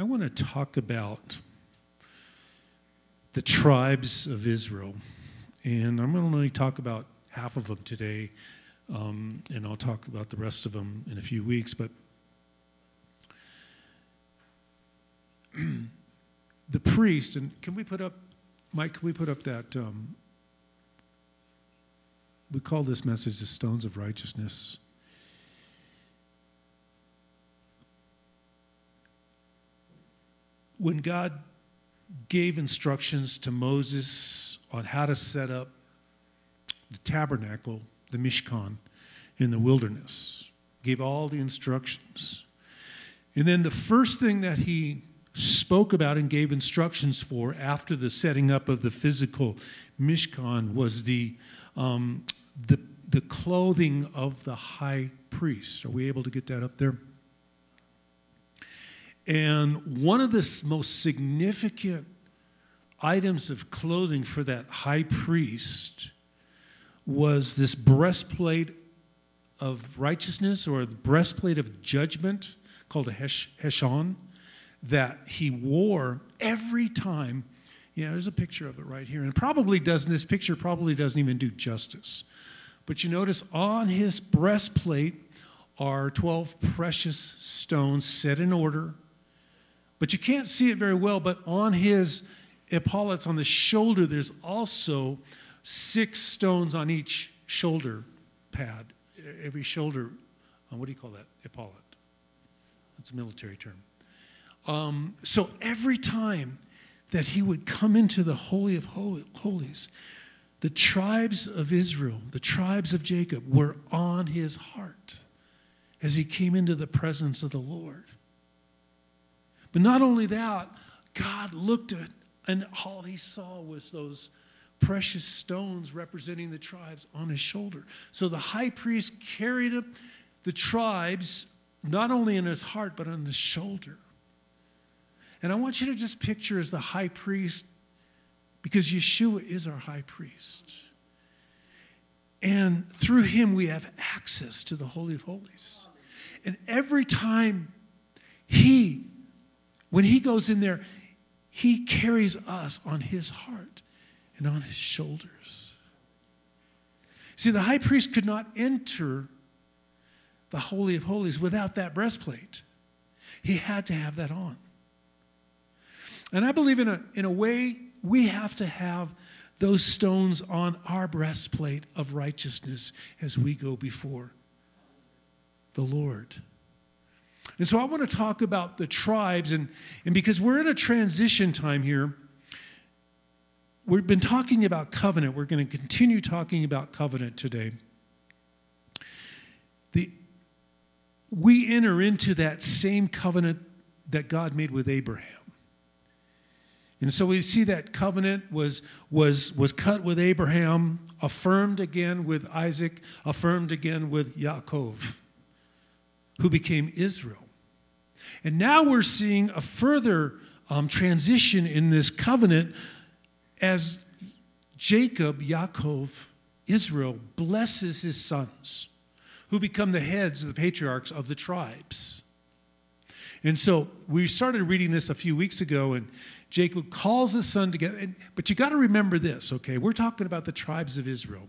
I want to talk about the tribes of Israel. And I'm going to only talk about half of them today, um, and I'll talk about the rest of them in a few weeks. But the priest, and can we put up, Mike, can we put up that? Um, we call this message the stones of righteousness. When God gave instructions to Moses on how to set up the tabernacle, the Mishkan, in the wilderness. Gave all the instructions. And then the first thing that he spoke about and gave instructions for after the setting up of the physical Mishkan was the, um, the, the clothing of the high priest. Are we able to get that up there? And one of the most significant items of clothing for that high priest was this breastplate of righteousness or the breastplate of judgment called a hesh, heshon that he wore every time. Yeah, there's a picture of it right here. And probably doesn't, this picture probably doesn't even do justice. But you notice on his breastplate are 12 precious stones set in order. But you can't see it very well, but on his epaulets on the shoulder, there's also six stones on each shoulder pad. Every shoulder, uh, what do you call that? Epaulet. That's a military term. Um, so every time that he would come into the Holy of Holies, the tribes of Israel, the tribes of Jacob, were on his heart as he came into the presence of the Lord. But not only that, God looked at and all he saw was those precious stones representing the tribes on his shoulder. So the high priest carried the tribes not only in his heart, but on his shoulder. And I want you to just picture as the high priest, because Yeshua is our high priest. And through him, we have access to the Holy of Holies. And every time he, when he goes in there, he carries us on his heart and on his shoulders. See, the high priest could not enter the Holy of Holies without that breastplate. He had to have that on. And I believe in a, in a way, we have to have those stones on our breastplate of righteousness as we go before the Lord. And so I want to talk about the tribes, and, and because we're in a transition time here, we've been talking about covenant. We're going to continue talking about covenant today. The, we enter into that same covenant that God made with Abraham. And so we see that covenant was, was, was cut with Abraham, affirmed again with Isaac, affirmed again with Yaakov, who became Israel. And now we're seeing a further um, transition in this covenant as Jacob, Yaakov, Israel blesses his sons, who become the heads of the patriarchs of the tribes. And so we started reading this a few weeks ago, and Jacob calls his son together. And, but you got to remember this, okay? We're talking about the tribes of Israel.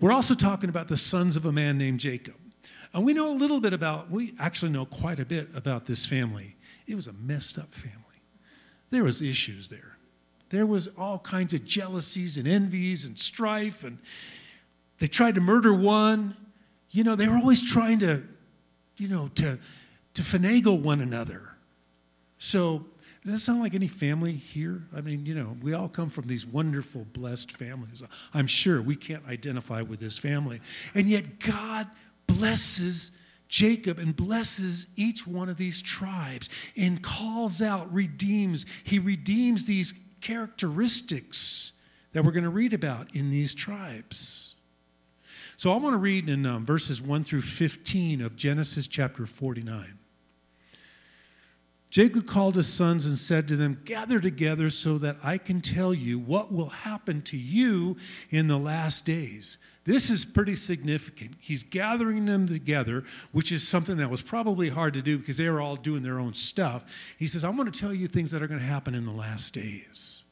We're also talking about the sons of a man named Jacob. And we know a little bit about, we actually know quite a bit about this family. It was a messed up family. There was issues there. There was all kinds of jealousies and envies and strife and they tried to murder one. You know, they were always trying to, you know, to, to finagle one another. So does that sound like any family here? I mean, you know, we all come from these wonderful, blessed families. I'm sure we can't identify with this family. And yet, God blesses Jacob and blesses each one of these tribes and calls out, redeems. He redeems these characteristics that we're going to read about in these tribes. So I want to read in um, verses 1 through 15 of Genesis chapter 49. Jacob called his sons and said to them, Gather together so that I can tell you what will happen to you in the last days. This is pretty significant. He's gathering them together, which is something that was probably hard to do because they were all doing their own stuff. He says, I'm going to tell you things that are going to happen in the last days.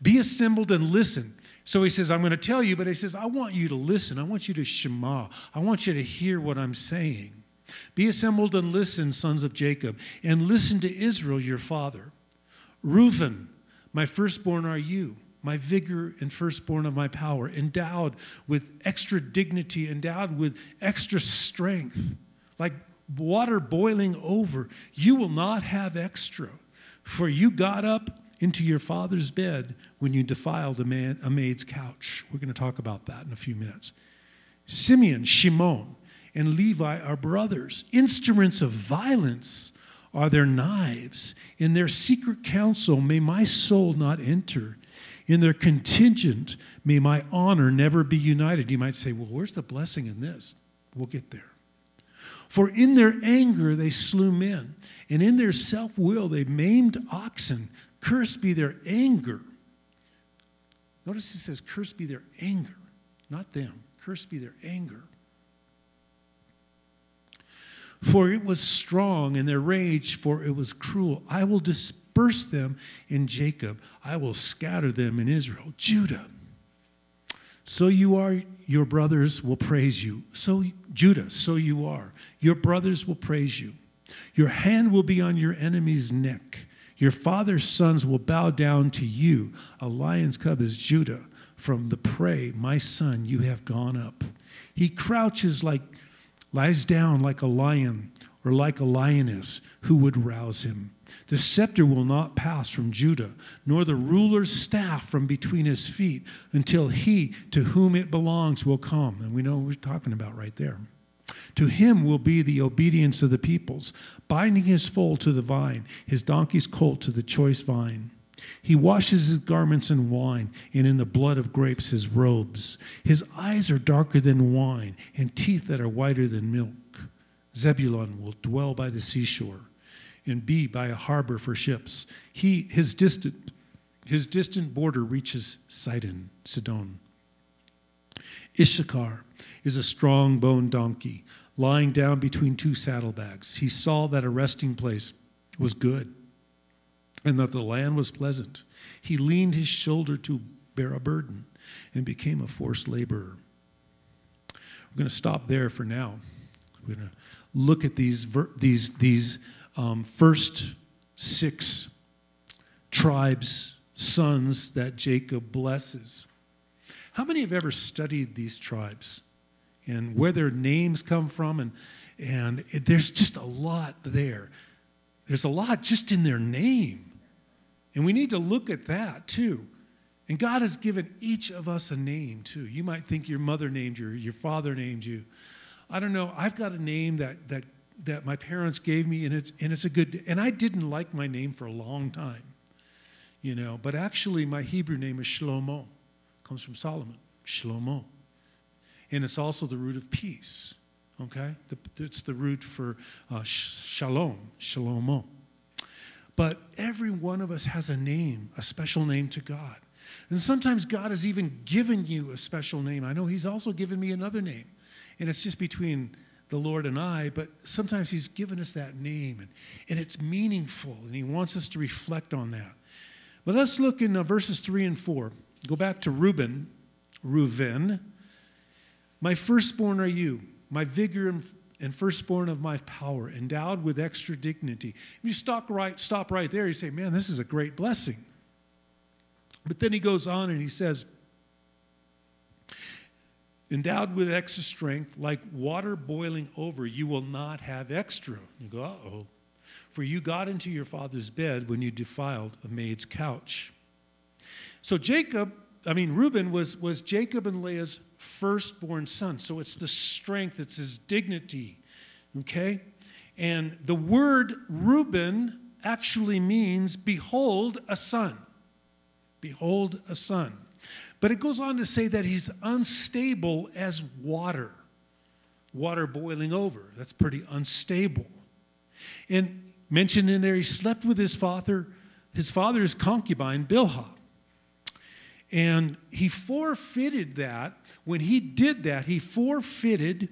Be assembled and listen. So he says, I'm going to tell you, but he says, I want you to listen. I want you to shema. I want you to hear what I'm saying. Be assembled and listen, sons of Jacob, and listen to Israel, your father. Reuben, my firstborn are you, my vigor and firstborn of my power, endowed with extra dignity, endowed with extra strength, like water boiling over. You will not have extra, for you got up into your father's bed when you defiled a, man, a maid's couch. We're going to talk about that in a few minutes. Simeon, Shimon, and Levi are brothers. Instruments of violence are their knives. In their secret council may my soul not enter. In their contingent may my honor never be united. You might say, well, where's the blessing in this? We'll get there. For in their anger they slew men, and in their self will they maimed oxen. Cursed be their anger. Notice it says, Cursed be their anger, not them. Cursed be their anger. For it was strong, and their rage, for it was cruel. I will disperse them in Jacob, I will scatter them in Israel. Judah. So you are, your brothers will praise you. So, Judah, so you are. Your brothers will praise you. Your hand will be on your enemy's neck. Your father's sons will bow down to you. A lion's cub is Judah. From the prey, my son, you have gone up. He crouches like lies down like a lion or like a lioness who would rouse him. The scepter will not pass from Judah, nor the ruler's staff from between his feet, until he to whom it belongs will come. And we know what we're talking about right there. To him will be the obedience of the peoples, binding his foal to the vine, his donkey's colt to the choice vine. He washes his garments in wine, and in the blood of grapes his robes. His eyes are darker than wine, and teeth that are whiter than milk. Zebulun will dwell by the seashore, and be by a harbor for ships. He, his distant, his distant border reaches Sidon, Sidon. Issachar is a strong boned donkey, lying down between two saddlebags. He saw that a resting place was good and that the land was pleasant. He leaned his shoulder to bear a burden and became a forced laborer. We're going to stop there for now. We're going to look at these, these, these um, first six tribes, sons that Jacob blesses. How many have ever studied these tribes and where their names come from? And, and there's just a lot there. There's a lot just in their name. And we need to look at that too. And God has given each of us a name too. You might think your mother named you, your father named you. I don't know. I've got a name that that that my parents gave me, and it's and it's a good. And I didn't like my name for a long time, you know. But actually, my Hebrew name is Shlomo, comes from Solomon, Shlomo, and it's also the root of peace. Okay, the, it's the root for uh, shalom, shalomo. But every one of us has a name, a special name to God. And sometimes God has even given you a special name. I know He's also given me another name. And it's just between the Lord and I, but sometimes He's given us that name and, and it's meaningful and He wants us to reflect on that. But let's look in uh, verses 3 and 4. Go back to Reuben. Reuven. My firstborn are you, my vigor and and firstborn of my power, endowed with extra dignity. If you stop right, stop right there, you say, man, this is a great blessing. But then he goes on and he says, endowed with extra strength, like water boiling over, you will not have extra. You go, oh. For you got into your father's bed when you defiled a maid's couch. So Jacob, I mean, Reuben was, was Jacob and Leah's firstborn son. So it's the strength, it's his dignity. Okay? And the word Reuben actually means behold a son. Behold a son. But it goes on to say that he's unstable as water, water boiling over. That's pretty unstable. And mentioned in there, he slept with his father, his father's concubine, Bilhah. And he forfeited that. When he did that, he forfeited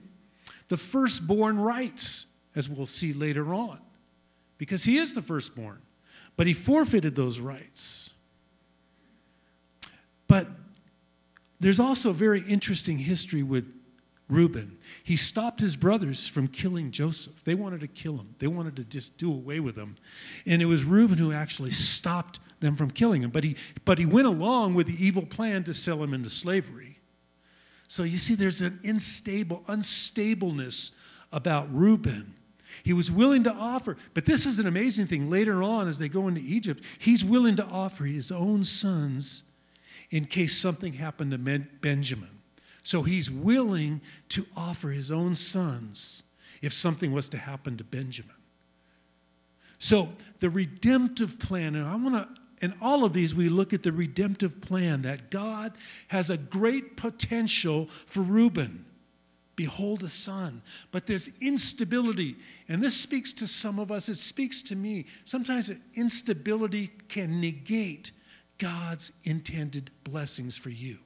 the firstborn rights, as we'll see later on, because he is the firstborn. But he forfeited those rights. But there's also a very interesting history with Reuben. He stopped his brothers from killing Joseph. They wanted to kill him, they wanted to just do away with him. And it was Reuben who actually stopped them from killing him. But he, but he went along with the evil plan to sell him into slavery. So you see, there's an unstable, unstableness about Reuben. He was willing to offer, but this is an amazing thing. Later on, as they go into Egypt, he's willing to offer his own sons in case something happened to Benjamin. So he's willing to offer his own sons if something was to happen to Benjamin. So the redemptive plan, and I want to, in all of these, we look at the redemptive plan that God has a great potential for Reuben. Behold a son. But there's instability. And this speaks to some of us, it speaks to me. Sometimes instability can negate God's intended blessings for you.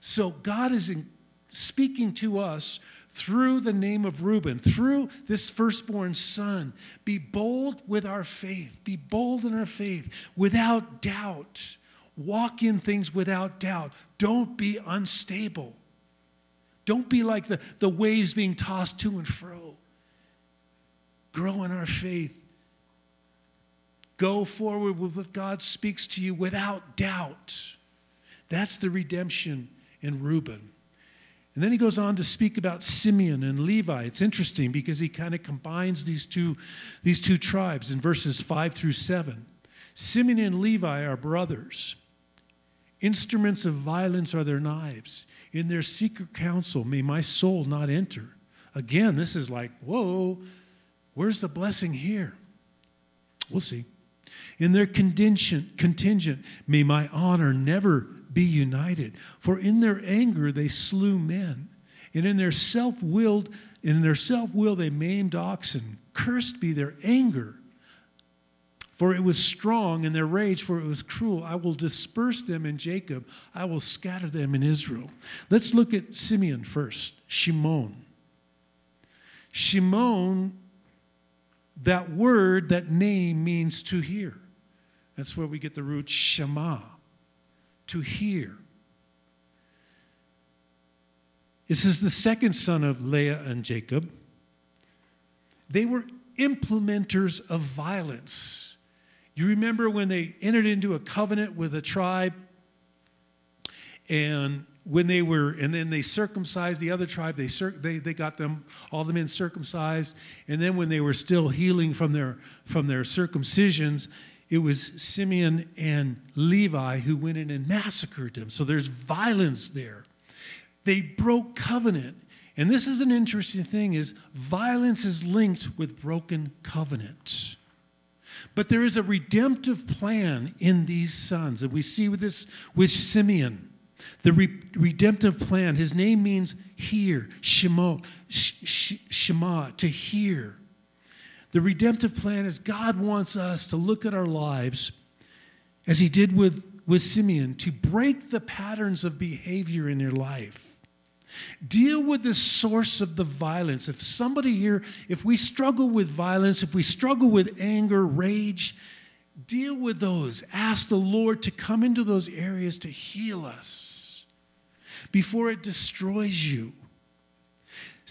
So God is speaking to us through the name of Reuben, through this firstborn son. Be bold with our faith. Be bold in our faith without doubt. Walk in things without doubt. Don't be unstable. Don't be like the, the waves being tossed to and fro. Grow in our faith. Go forward with what God speaks to you without doubt. That's the redemption in Reuben. And then he goes on to speak about Simeon and Levi. It's interesting because he kind of combines these two, these two tribes in verses 5 through 7. Simeon and Levi are brothers. Instruments of violence are their knives. In their secret counsel may my soul not enter. Again, this is like, whoa, where's the blessing here? We'll see. In their contingent, contingent may my honor never be united. For in their anger they slew men, and in their self-willed, in their self-will they maimed oxen. Cursed be their anger, for it was strong, and their rage, for it was cruel. I will disperse them in Jacob, I will scatter them in Israel. Let's look at Simeon first, Shimon. Shimon, that word, that name means to hear. That's where we get the root Shema to hear. This is the second son of Leah and Jacob. They were implementers of violence. You remember when they entered into a covenant with a tribe and when they were and then they circumcised the other tribe they, they, they got them all the men circumcised and then when they were still healing from their from their circumcisions it was Simeon and Levi who went in and massacred them. So there's violence there. They broke covenant. And this is an interesting thing is violence is linked with broken covenant. But there is a redemptive plan in these sons. And we see with this with Simeon. The re- redemptive plan, his name means hear, Shema, Shema, to hear. The redemptive plan is God wants us to look at our lives as he did with, with Simeon, to break the patterns of behavior in your life. Deal with the source of the violence. If somebody here, if we struggle with violence, if we struggle with anger, rage, deal with those. Ask the Lord to come into those areas to heal us before it destroys you.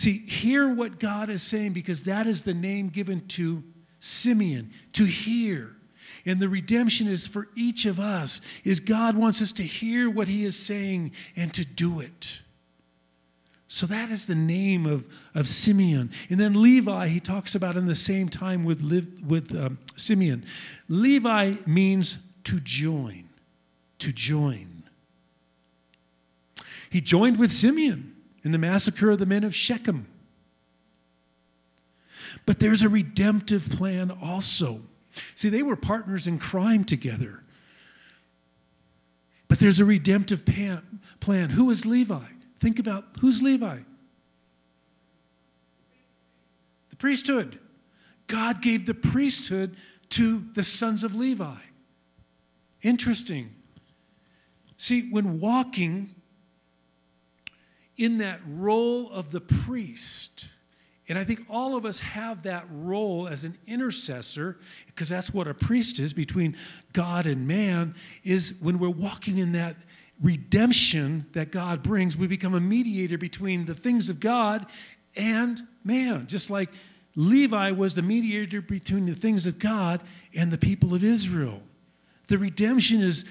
See, hear what God is saying because that is the name given to Simeon, to hear. And the redemption is for each of us, is God wants us to hear what he is saying and to do it. So that is the name of, of Simeon. And then Levi, he talks about in the same time with, with um, Simeon. Levi means to join, to join. He joined with Simeon in the massacre of the men of Shechem. But there's a redemptive plan also. See, they were partners in crime together. But there's a redemptive plan. Who is Levi? Think about who's Levi? The priesthood. God gave the priesthood to the sons of Levi. Interesting. See, when walking in that role of the priest, and I think all of us have that role as an intercessor, because that's what a priest is between God and man, is when we're walking in that redemption that God brings, we become a mediator between the things of God and man. Just like Levi was the mediator between the things of God and the people of Israel. The redemption is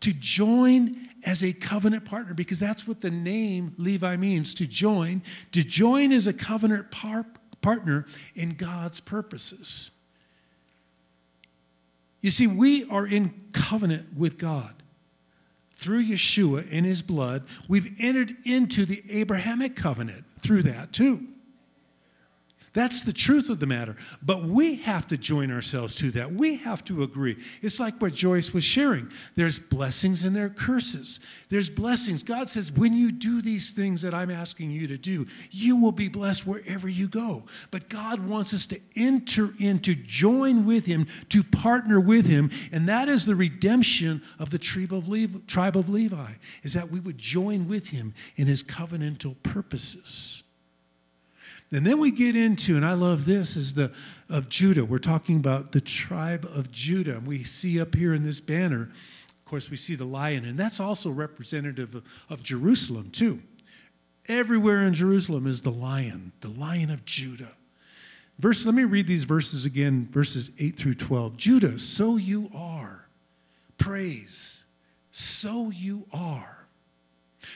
to join as a covenant partner because that's what the name Levi means to join. To join as a covenant par- partner in God's purposes. You see, we are in covenant with God through Yeshua in his blood, we've entered into the Abrahamic covenant through that too. That's the truth of the matter. But we have to join ourselves to that. We have to agree. It's like what Joyce was sharing. There's blessings and there are curses. There's blessings. God says, when you do these things that I'm asking you to do, you will be blessed wherever you go. But God wants us to enter in, to join with Him, to partner with Him. And that is the redemption of the tribe of Levi, tribe of Levi is that we would join with Him in His covenantal purposes. And then we get into, and I love this, is the of Judah. We're talking about the tribe of Judah. And We see up here in this banner, of course, we see the lion, and that's also representative of, of Jerusalem, too. Everywhere in Jerusalem is the lion, the lion of Judah. Verse, let me read these verses again, verses 8 through 12. Judah, so you are. Praise, so you are.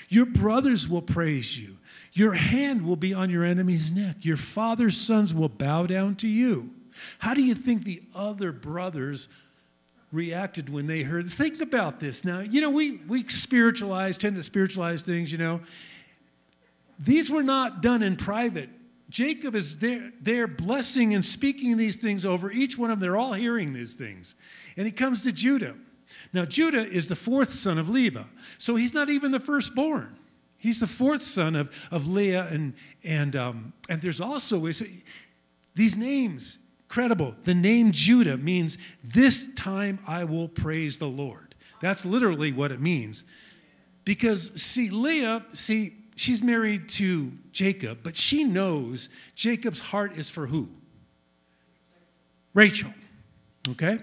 Your brothers will praise you. Your hand will be on your enemy's neck. Your father's sons will bow down to you. How do you think the other brothers reacted when they heard? Think about this. Now, you know, we, we spiritualize, tend to spiritualize things, you know. These were not done in private. Jacob is there, there blessing and speaking these things over each one of them. They're all hearing these things. And he comes to Judah. Now, Judah is the fourth son of Levi, so he's not even the firstborn. He's the fourth son of, of Leah, and, and, um, and there's also these names, credible. The name Judah means, This time I will praise the Lord. That's literally what it means. Because, see, Leah, see, she's married to Jacob, but she knows Jacob's heart is for who? Rachel. Okay?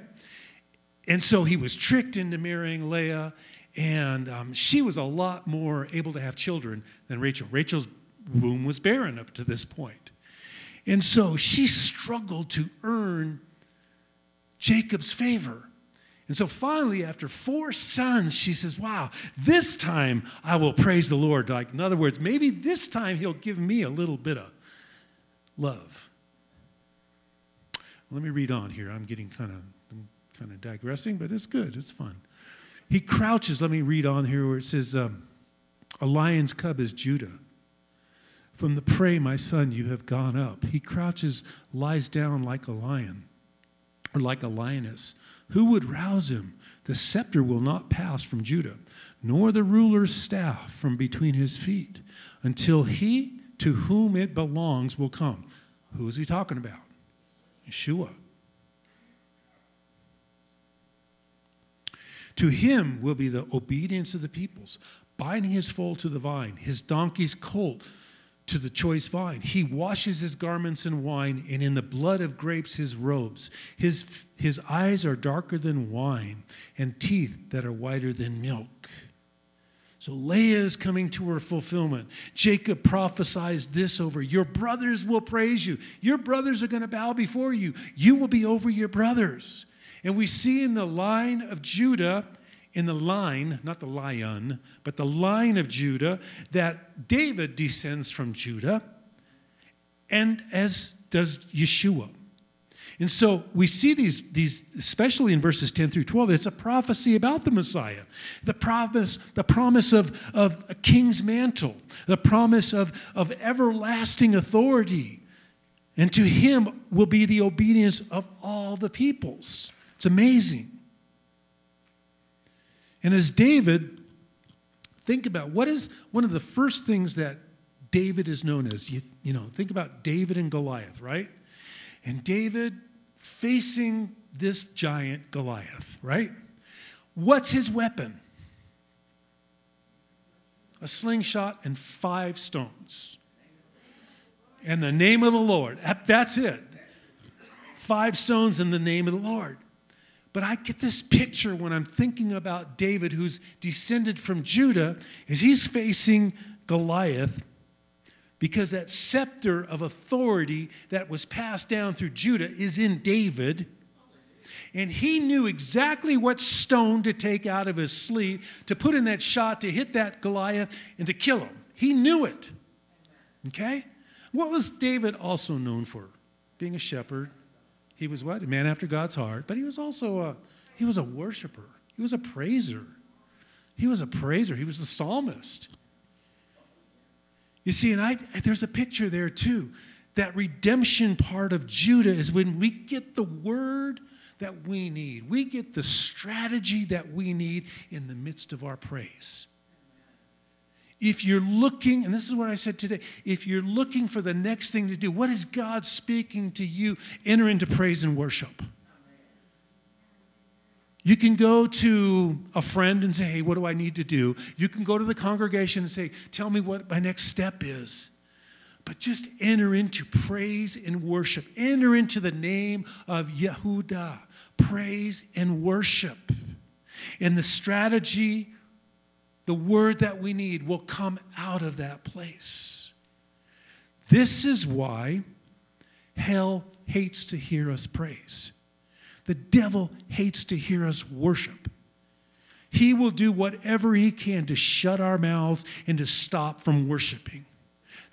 And so he was tricked into marrying Leah, and um, she was a lot more able to have children than Rachel. Rachel's womb was barren up to this point. And so she struggled to earn Jacob's favor. And so finally, after four sons, she says, Wow, this time I will praise the Lord. Like, in other words, maybe this time he'll give me a little bit of love. Let me read on here. I'm getting kind of kind of digressing, but it's good. It's fun. He crouches. Let me read on here where it says, um, A lion's cub is Judah. From the prey, my son, you have gone up. He crouches, lies down like a lion or like a lioness. Who would rouse him? The scepter will not pass from Judah, nor the ruler's staff from between his feet, until he to whom it belongs will come. Who is he talking about? Yeshua. To him will be the obedience of the peoples, binding his foal to the vine, his donkey's colt to the choice vine. He washes his garments in wine, and in the blood of grapes his robes. His, his eyes are darker than wine, and teeth that are whiter than milk. So Leah is coming to her fulfillment. Jacob prophesies this over Your brothers will praise you. Your brothers are going to bow before you. You will be over your brothers. And we see in the line of Judah, in the line, not the lion, but the line of Judah, that David descends from Judah, and as does Yeshua. And so we see these, these, especially in verses 10 through 12, it's a prophecy about the Messiah. The promise, the promise of, of a king's mantle, the promise of, of everlasting authority. And to him will be the obedience of all the peoples. It's amazing. And as David, think about what is one of the first things that David is known as. You, you know, think about David and Goliath, right? And David facing this giant Goliath, right? What's his weapon? A slingshot and five stones. And the name of the Lord. That's it. Five stones in the name of the Lord. But I get this picture when I'm thinking about David, who's descended from Judah, as he's facing Goliath, because that scepter of authority that was passed down through Judah is in David. And he knew exactly what stone to take out of his sleeve to put in that shot to hit that Goliath and to kill him. He knew it. Okay? What was David also known for? Being a shepherd, he was what? A man after God's heart, but he was also a he was a worshiper. He was a praiser. He was a praiser. He was the psalmist. You see, and I there's a picture there too. That redemption part of Judah is when we get the word that we need. We get the strategy that we need in the midst of our praise. If you're looking, and this is what I said today, if you're looking for the next thing to do, what is God speaking to you? Enter into praise and worship. You can go to a friend and say, Hey, what do I need to do? You can go to the congregation and say, Tell me what my next step is. But just enter into praise and worship. Enter into the name of Yehuda. Praise and worship. And the strategy the word that we need will come out of that place. This is why hell hates to hear us praise. The devil hates to hear us worship. He will do whatever he can to shut our mouths and to stop from worshiping.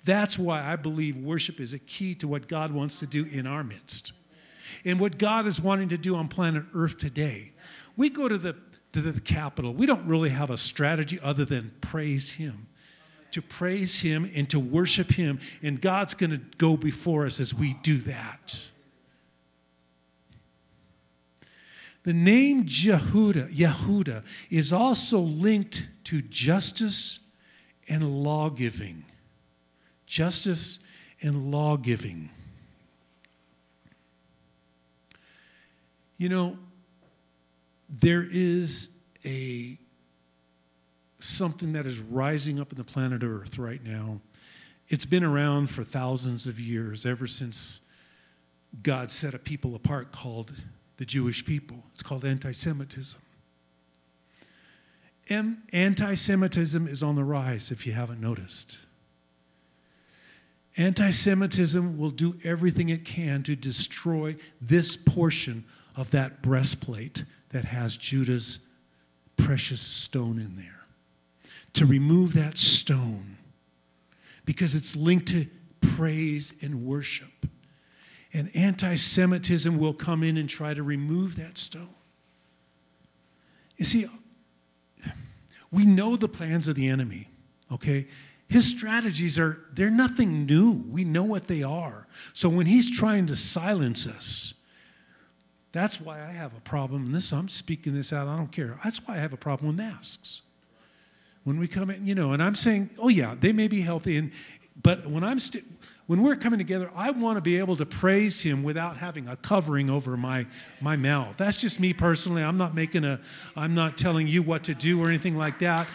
That's why I believe worship is a key to what God wants to do in our midst. And what God is wanting to do on planet Earth today. We go to the to the capital. We don't really have a strategy other than praise Him. To praise Him and to worship Him. And God's going to go before us as we do that. The name Jehudah, Yehudah is also linked to justice and lawgiving. Justice and lawgiving. You know, there is a something that is rising up in the planet Earth right now. It's been around for thousands of years, ever since God set a people apart called the Jewish people. It's called anti Semitism. And anti Semitism is on the rise, if you haven't noticed. Anti Semitism will do everything it can to destroy this portion of that breastplate that has Judah's precious stone in there. To remove that stone because it's linked to praise and worship. And anti Semitism will come in and try to remove that stone. You see, we know the plans of the enemy, okay? His strategies are, they're nothing new. We know what they are. So when he's trying to silence us, that's why I have a problem, and this I'm speaking this out, I don't care. That's why I have a problem with masks. When we come in, you know, and I'm saying, oh yeah, they may be healthy, and but when I'm st- when we're coming together, I want to be able to praise him without having a covering over my my mouth. That's just me personally. I'm not making a I'm not telling you what to do or anything like that.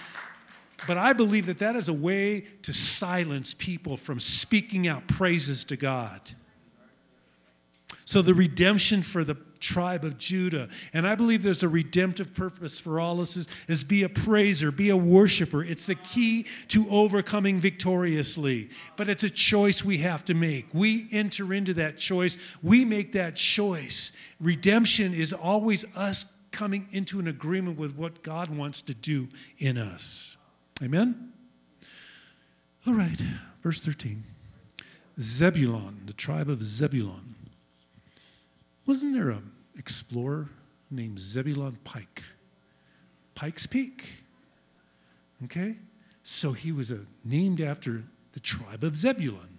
But I believe that that is a way to silence people from speaking out praises to God. So the redemption for the tribe of Judah. And I believe there's a redemptive purpose for all of us is, be a praiser, be a worshiper. It's the key to overcoming victoriously. But it's a choice we have to make. We enter into that choice. We make that choice. Redemption is always us coming into an agreement with what God wants to do in us. Amen? All right, verse 13. Zebulon, the tribe of Zebulon. Wasn't there an explorer named Zebulon Pike? Pike's Peak. Okay? So he was a, named after the tribe of Zebulun.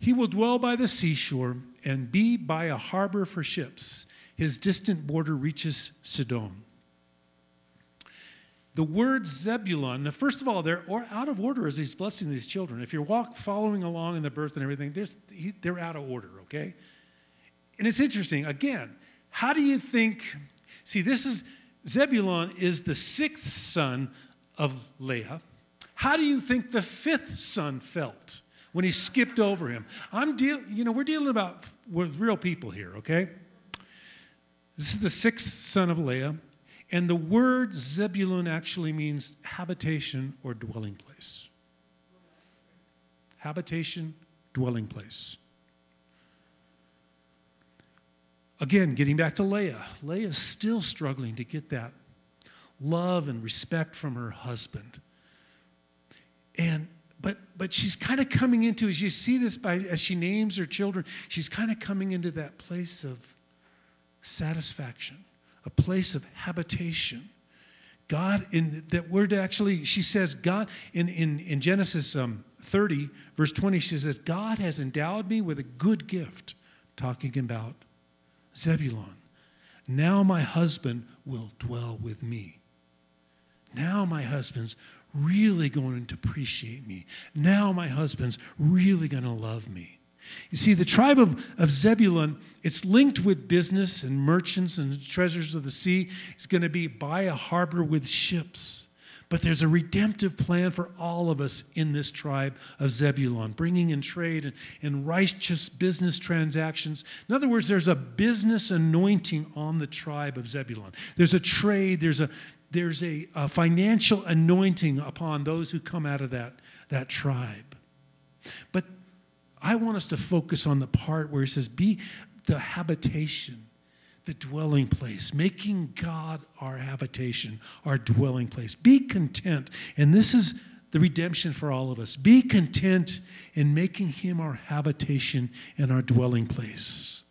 He will dwell by the seashore and be by a harbor for ships. His distant border reaches Sidon. the word Zebulun, first of all, they're out of order as he's blessing these children. If you're walk, following along in the birth and everything, they're out of order, okay? And it's interesting. Again, how do you think? See, this is Zebulon is the sixth son of Leah. How do you think the fifth son felt when he skipped over him? I'm deal, you know, we're dealing about with real people here, okay? This is the sixth son of Leah, and the word Zebulun actually means habitation or dwelling place. Habitation, dwelling place. Again, getting back to Leah, Leah is still struggling to get that love and respect from her husband. And but but she's kind of coming into as you see this by as she names her children, she's kind of coming into that place of satisfaction, a place of habitation. God in that word actually, she says, God in, in, in Genesis um, 30, verse 20, she says, God has endowed me with a good gift, talking about Zebulon. Now my husband will dwell with me. Now my husband's really going to appreciate me. Now my husband's really going to love me. You see, the tribe of, of Zebulun, it's linked with business and merchants and treasures of the sea. It's going to be by a harbor with ships. But there's a redemptive plan for all of us in this tribe of Zebulon, bringing in trade and, and righteous business transactions. In other words, there's a business anointing on the tribe of Zebulon. There's a trade, there's a, there's a, a financial anointing upon those who come out of that, that tribe. But I want us to focus on the part where he says, be the habitation the dwelling place, making God our habitation, our dwelling place. Be content. And this is the redemption for all of us. Be content in making Him our habitation and our dwelling place.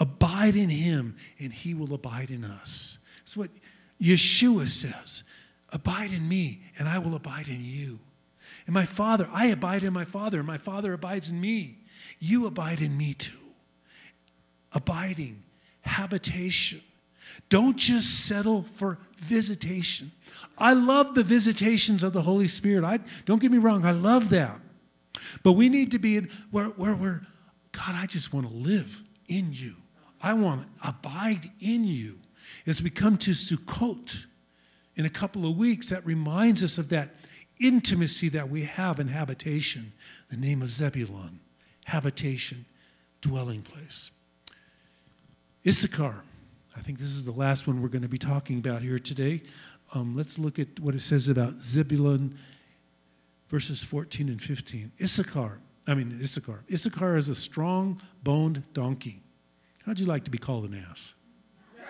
Abide in Him, and He will abide in us. That's what Yeshua says Abide in me, and I will abide in you. And my Father, I abide in my Father, and my Father abides in me. You abide in me too. Abiding habitation. Don't just settle for visitation. I love the visitations of the Holy Spirit. I, don't get me wrong, I love that. But we need to be in where, where we're, God, I just want to live in you. I want to abide in you. As we come to Sukkot in a couple of weeks, that reminds us of that intimacy that we have in habitation, the name of Zebulon, habitation, dwelling place. Issachar. I think this is the last one we're going to be talking about here today. Um, let's look at what it says about Zebulun, verses 14 and 15. Issachar, I mean, Issachar. Issachar is a strong boned donkey. How'd you like to be called an ass?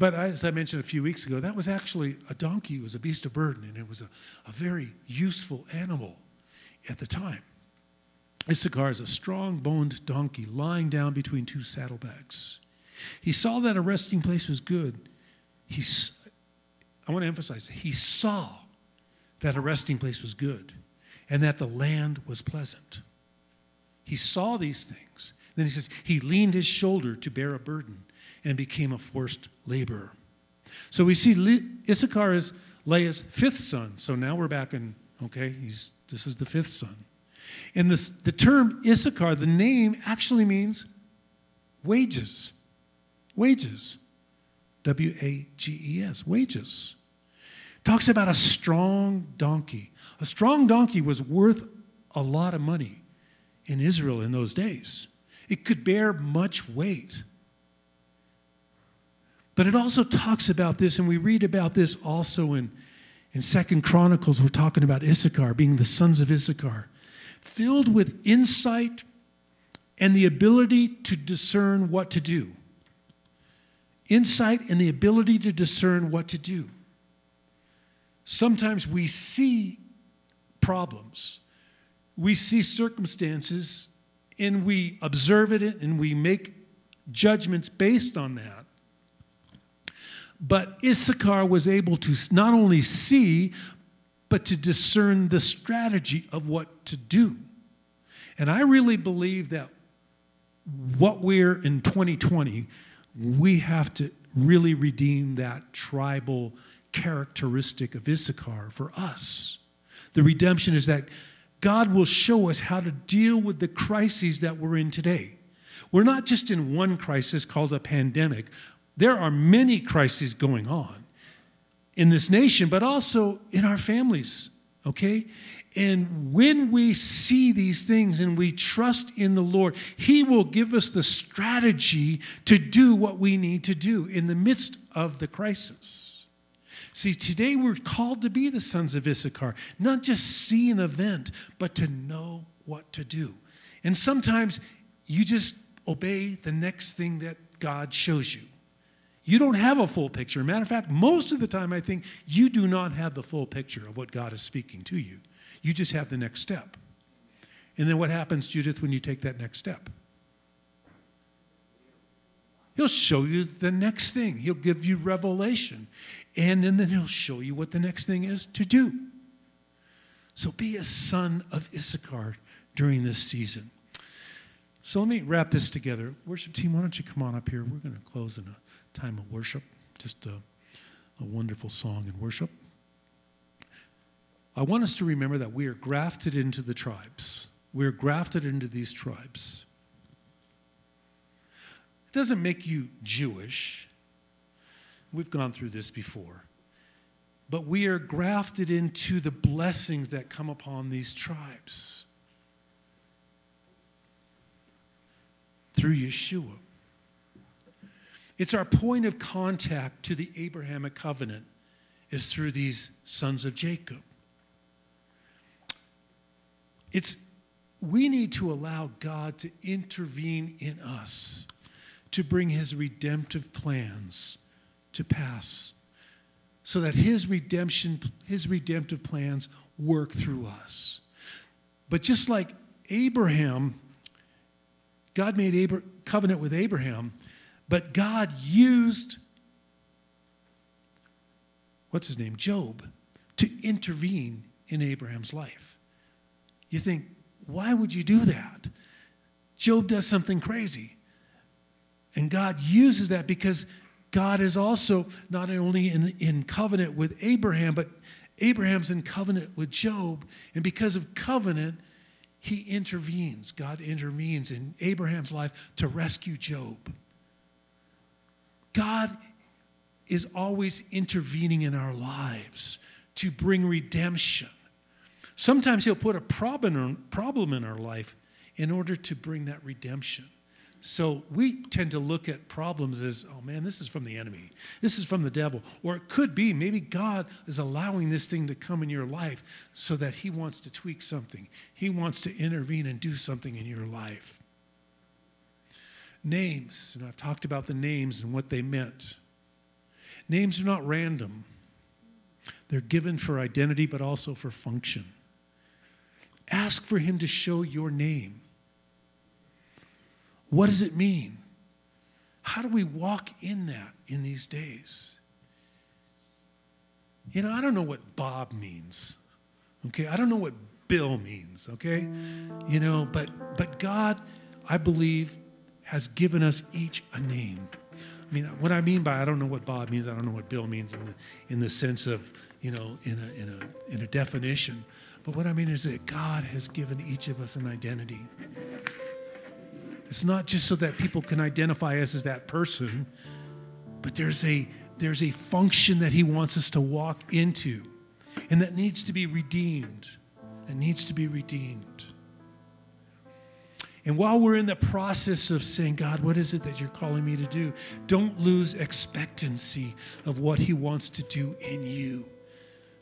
But as I mentioned a few weeks ago, that was actually a donkey. It was a beast of burden, and it was a, a very useful animal at the time. Issachar is a strong boned donkey lying down between two saddlebags. He saw that a resting place was good. He, I want to emphasize, he saw that a resting place was good and that the land was pleasant. He saw these things. Then he says, he leaned his shoulder to bear a burden and became a forced laborer. So we see Issachar is Leah's fifth son. So now we're back in, okay, he's, this is the fifth son. And this, the term Issachar, the name actually means wages. Wages. W A G E S, wages. Talks about a strong donkey. A strong donkey was worth a lot of money in Israel in those days. It could bear much weight. But it also talks about this, and we read about this also in, in Second Chronicles. We're talking about Issachar being the sons of Issachar filled with insight and the ability to discern what to do. Insight and the ability to discern what to do. Sometimes we see problems, we see circumstances, and we observe it and we make judgments based on that. But Issachar was able to not only see, but to discern the strategy of what to do. And I really believe that what we're in 2020, we have to really redeem that tribal characteristic of Issachar for us. The redemption is that God will show us how to deal with the crises that we're in today. We're not just in one crisis called a pandemic, there are many crises going on in this nation, but also in our families, okay? And when we see these things and we trust in the Lord, He will give us the strategy to do what we need to do in the midst of the crisis. See, today we're called to be the sons of Issachar, not just see an event, but to know what to do. And sometimes you just obey the next thing that God shows you. You don't have a full picture. Matter of fact, most of the time, I think you do not have the full picture of what God is speaking to you. You just have the next step. And then what happens, Judith, when you take that next step? He'll show you the next thing. He'll give you revelation. And then, then he'll show you what the next thing is to do. So be a son of Issachar during this season. So let me wrap this together. Worship team, why don't you come on up here? We're going to close in a time of worship, just a, a wonderful song in worship. I want us to remember that we are grafted into the tribes. We're grafted into these tribes. It doesn't make you Jewish. We've gone through this before. But we are grafted into the blessings that come upon these tribes through Yeshua. It's our point of contact to the Abrahamic covenant is through these sons of Jacob. It's we need to allow God to intervene in us to bring his redemptive plans to pass so that his redemption his redemptive plans work through us. But just like Abraham God made covenant with Abraham, but God used what's his name? Job to intervene in Abraham's life. You think, why would you do that? Job does something crazy. And God uses that because God is also not only in, in covenant with Abraham, but Abraham's in covenant with Job. And because of covenant, he intervenes. God intervenes in Abraham's life to rescue Job. God is always intervening in our lives to bring redemption. Sometimes He'll put a problem in our life in order to bring that redemption. So we tend to look at problems as, oh man, this is from the enemy. This is from the devil. Or it could be maybe God is allowing this thing to come in your life so that He wants to tweak something. He wants to intervene and do something in your life. Names, and I've talked about the names and what they meant. Names are not random, they're given for identity, but also for function. Ask for Him to show your name. What does it mean? How do we walk in that in these days? You know, I don't know what Bob means. Okay? I don't know what Bill means, okay? You know, but but God, I believe, has given us each a name. I mean, what I mean by I don't know what Bob means, I don't know what Bill means in the in the sense of, you know, in a in a in a definition. But what I mean is that God has given each of us an identity. It's not just so that people can identify us as that person, but there's a there's a function that he wants us to walk into and that needs to be redeemed. It needs to be redeemed. And while we're in the process of saying, God, what is it that you're calling me to do? Don't lose expectancy of what he wants to do in you.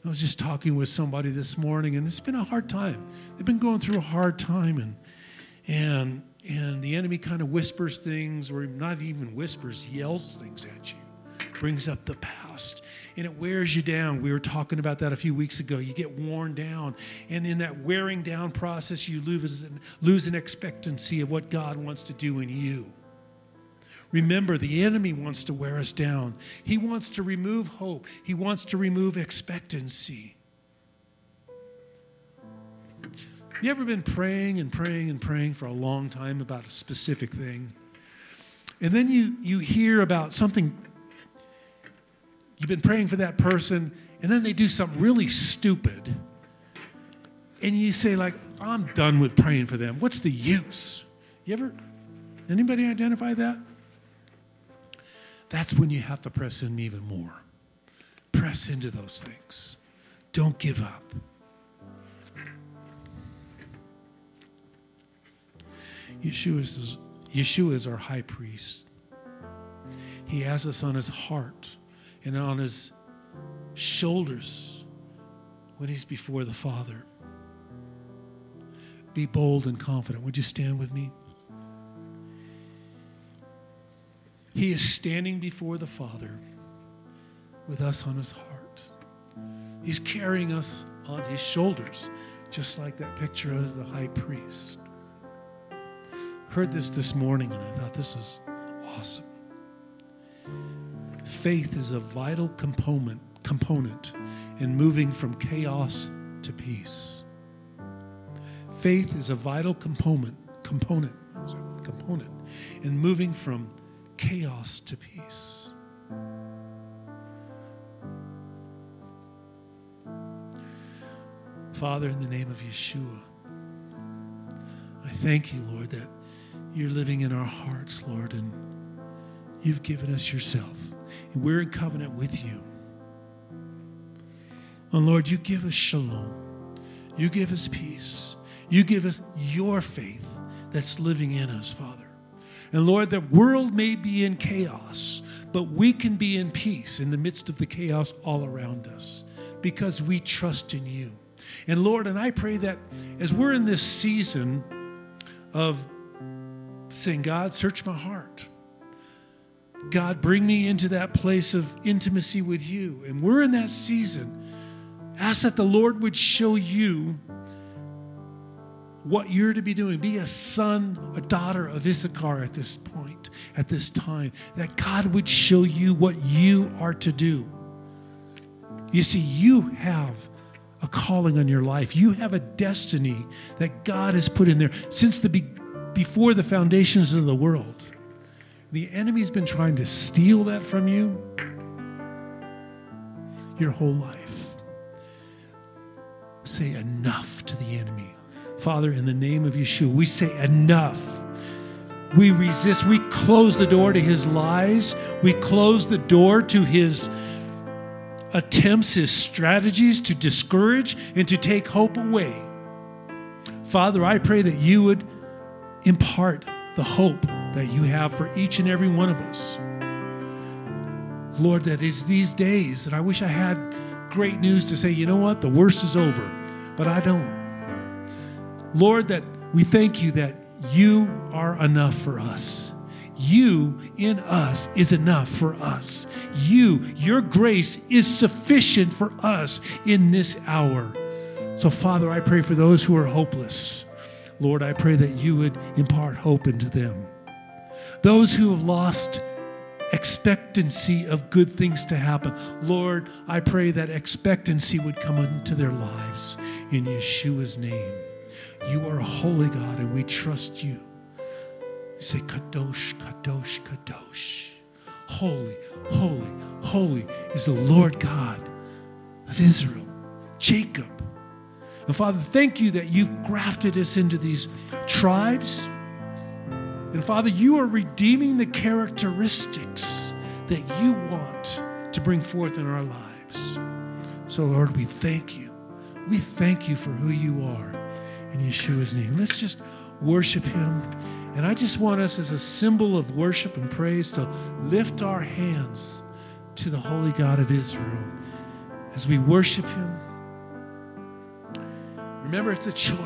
I was just talking with somebody this morning, and it's been a hard time. They've been going through a hard time, and and and the enemy kind of whispers things, or not even whispers, yells things at you, brings up the past, and it wears you down. We were talking about that a few weeks ago. You get worn down, and in that wearing down process, you lose lose an expectancy of what God wants to do in you. Remember, the enemy wants to wear us down. He wants to remove hope, he wants to remove expectancy. You ever been praying and praying and praying for a long time about a specific thing? And then you, you hear about something you've been praying for that person, and then they do something really stupid. And you say, like, I'm done with praying for them. What's the use? You ever, anybody identify that? That's when you have to press in even more. Press into those things. Don't give up. Yeshua is, Yeshua is our high priest. He has us on his heart and on his shoulders when he's before the Father. Be bold and confident. Would you stand with me? He is standing before the Father with us on his heart. He's carrying us on his shoulders, just like that picture of the high priest. Heard this this morning and I thought this is awesome. Faith is a vital component component in moving from chaos to peace. Faith is a vital component component component in moving from chaos to peace. Father, in the name of Yeshua, I thank you, Lord, that you're living in our hearts, Lord, and you've given us yourself. And we're in covenant with you. And Lord, you give us shalom. You give us peace. You give us your faith that's living in us, Father. And Lord, the world may be in chaos, but we can be in peace in the midst of the chaos all around us because we trust in you. And Lord, and I pray that as we're in this season of saying, God, search my heart. God, bring me into that place of intimacy with you. And we're in that season. Ask that the Lord would show you what you're to be doing. Be a son, a daughter of Issachar at this point, at this time. That God would show you what you are to do. You see, you have a calling on your life. You have a destiny that God has put in there since the be- before the foundations of the world. The enemy's been trying to steal that from you your whole life. Say enough to the enemy. Father, in the name of Yeshua, we say enough. We resist. We close the door to his lies. We close the door to his attempts, his strategies to discourage and to take hope away. Father, I pray that you would impart the hope that you have for each and every one of us. Lord, that it's these days, that I wish I had great news to say, you know what, the worst is over, but I don't. Lord, that we thank you that you are enough for us. You in us is enough for us. You, your grace is sufficient for us in this hour. So, Father, I pray for those who are hopeless. Lord, I pray that you would impart hope into them. Those who have lost expectancy of good things to happen, Lord, I pray that expectancy would come into their lives in Yeshua's name. You are a holy God, and we trust you. Say, Kadosh, Kadosh, Kadosh. Holy, holy, holy is the Lord God of Israel, Jacob. And Father, thank you that you've grafted us into these tribes. And Father, you are redeeming the characteristics that you want to bring forth in our lives. So, Lord, we thank you. We thank you for who you are in Yeshua's name. Let's just worship him. And I just want us, as a symbol of worship and praise, to lift our hands to the Holy God of Israel as we worship Him. Remember, it's a choice.